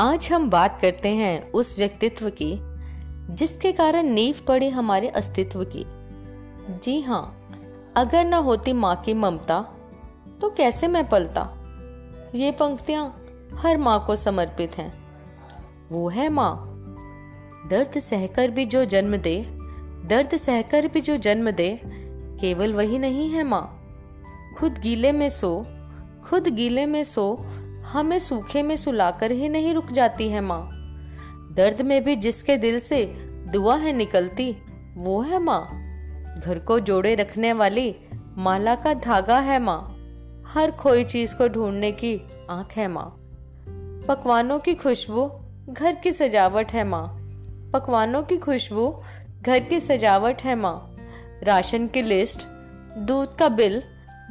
आज हम बात करते हैं उस व्यक्तित्व की, जिसके कारण नींव पड़ी हमारे अस्तित्व की। जी हाँ अगर न होती माँ की ममता तो कैसे मैं पलता? ये पंक्तियाँ हर माँ को समर्पित हैं। वो है माँ। दर्द सहकर भी जो जन्म दे, दर्द सहकर भी जो जन्म दे, केवल वही नहीं है माँ। खुद गीले में सो, खुद गीले में सो हमें सूखे में सुलाकर ही नहीं रुक जाती है माँ। दर्द में भी जिसके दिल से दुआ है निकलती, वो है माँ। घर को जोड़े रखने वाली माला का धागा है माँ। हर खोई चीज़ को ढूँढने की आँख है माँ। पकवानों की खुशबू घर की सजावट है माँ। पकवानों की खुशबू घर की सजावट है माँ। राशन की लिस्ट, दूध का बिल,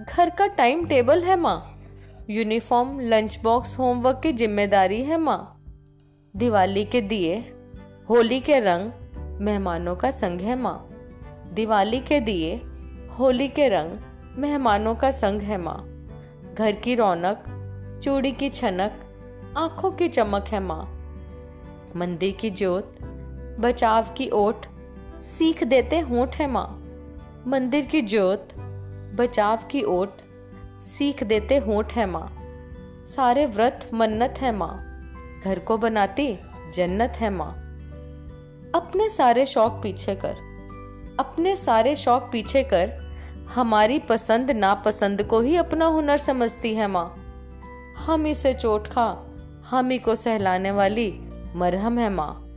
घर का टाइम टेबल है माँ। यूनिफॉर्म लंच बॉक्स होमवर्क की ज़िम्मेदारी है माँ। दिवाली के दिए, होली के रंग, मेहमानों का संग है माँ। दिवाली के दिए, होली के रंग, मेहमानों का संग है माँ। घर की रौनक, चूड़ी की छनक, आँखों की चमक है माँ। मंदिर की ज्योत, बचाव की ओट, सीख देते होठ है माँ। मंदिर की ज्योत, बचाव की ओट सीख देते होठ है माँ। सारे व्रत मन्नत है माँ। घर को बनाती जन्नत है माँ। अपने सारे शौक पीछे कर, अपने सारे शौक पीछे कर, हमारी पसंद नापसंद को ही अपना हुनर समझती है माँ। हम इसे चोट खा, हम ही को सहलाने वाली मरहम है माँ।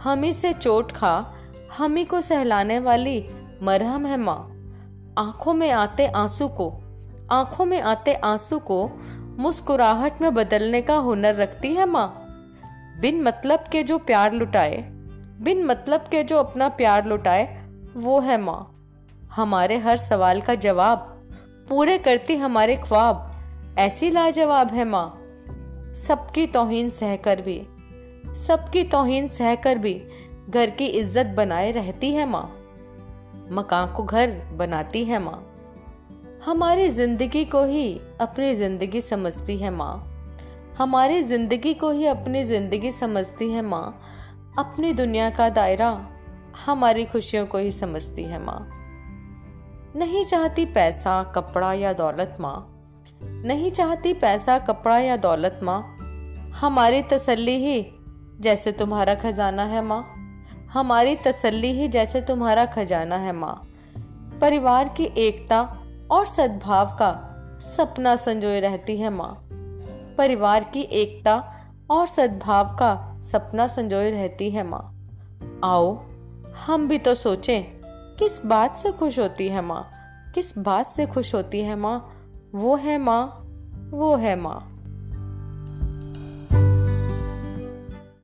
हम ही से चोट खा, हम ही को सहलाने वाली मरहम है माँ। आँखों में आते आँसू को आँखों में आते आँसू को मुस्कुराहट में बदलने का हुनर रखती है माँ। बिन मतलब के जो प्यार लुटाए, बिन मतलब के जो अपना प्यार लुटाए, वो है माँ। हमारे हर सवाल का जवाब, पूरे करती हमारे ख्वाब, ऐसी लाजवाब है माँ। सबकी तोहीन सहकर भी, सबकी तोहीन सहकर भी घर की इज़्ज़त बनाए रहती है माँ। मकान को घर बनाती है माँ। हमारी ज़िंदगी को ही अपनी ज़िंदगी समझती है माँ। हमारी ज़िंदगी को ही अपनी ज़िंदगी समझती है माँ। अपनी दुनिया का दायरा हमारी खुशियों को ही समझती है माँ। नहीं चाहती पैसा, कपड़ा या दौलत माँ। नहीं चाहती पैसा, कपड़ा या दौलत माँ। हमारी तसल्ली ही जैसे तुम्हारा खजाना है माँ। हमारी तसल्ली ही जैसे तुम्हारा खजाना है माँ। परिवार की एकता और सद्भाव का सपना संजोए रहती है माँ। परिवार की एकता और सद्भाव का सपना संजोए रहती है माँ। आओ, हम भी तो सोचें, किस बात से खुश होती है माँ? किस बात से खुश होती है माँ? वो है माँ, वो है माँ।